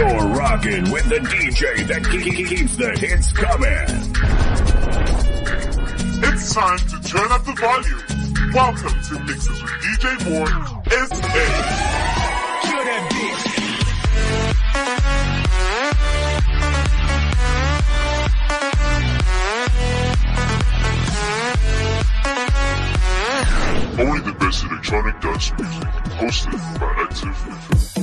You're rocking with the DJ that keeps the hits coming. It's time to turn up the volume. Welcome to Mixes with DJ Moore, S.A. Kill. Only the best electronic dance music, hosted by Active FM.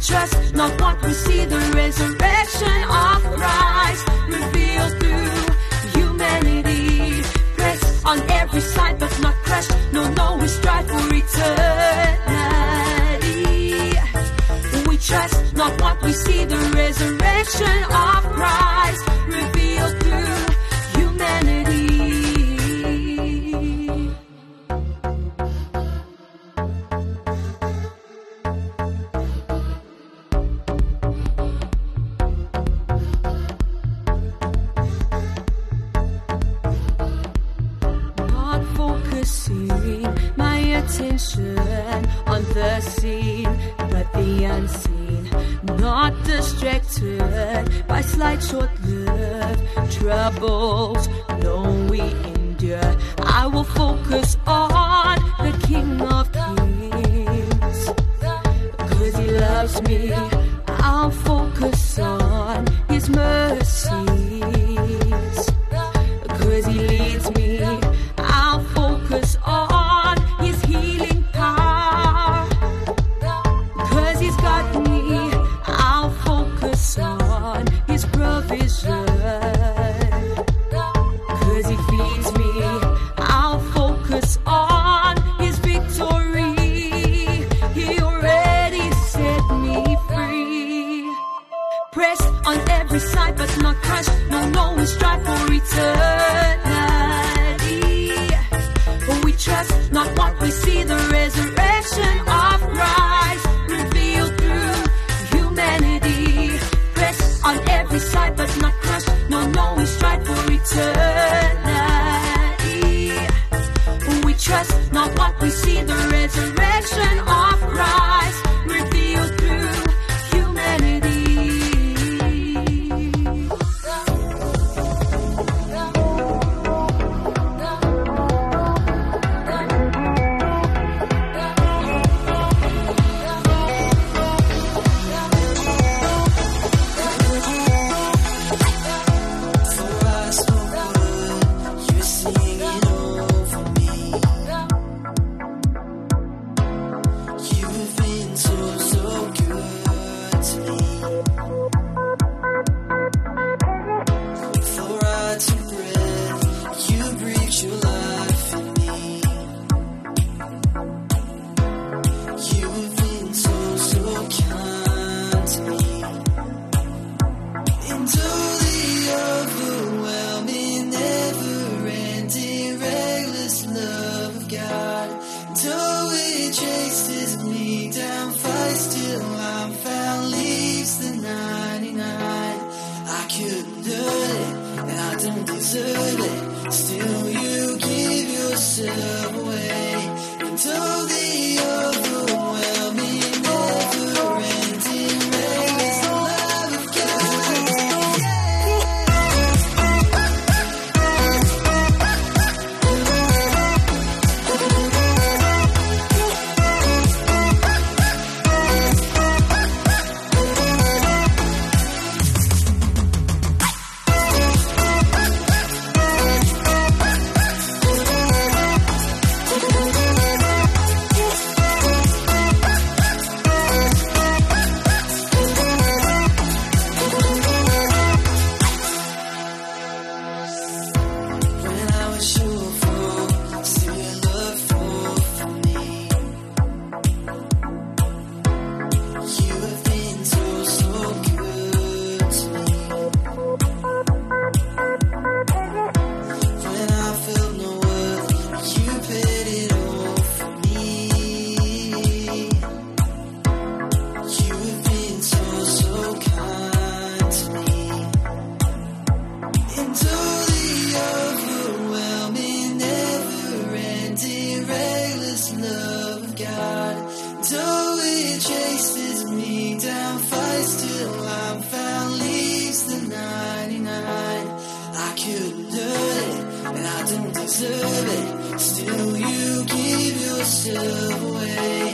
trust, not what we see. The resurrection of Christ revealed through humanity. Press on every side, but not crushed. No, no, we strive for eternity. We trust, not what we see. The resurrection of Christ revealed focus on No, no, we strive for eternity. We trust not what we see, the resurrection. Thank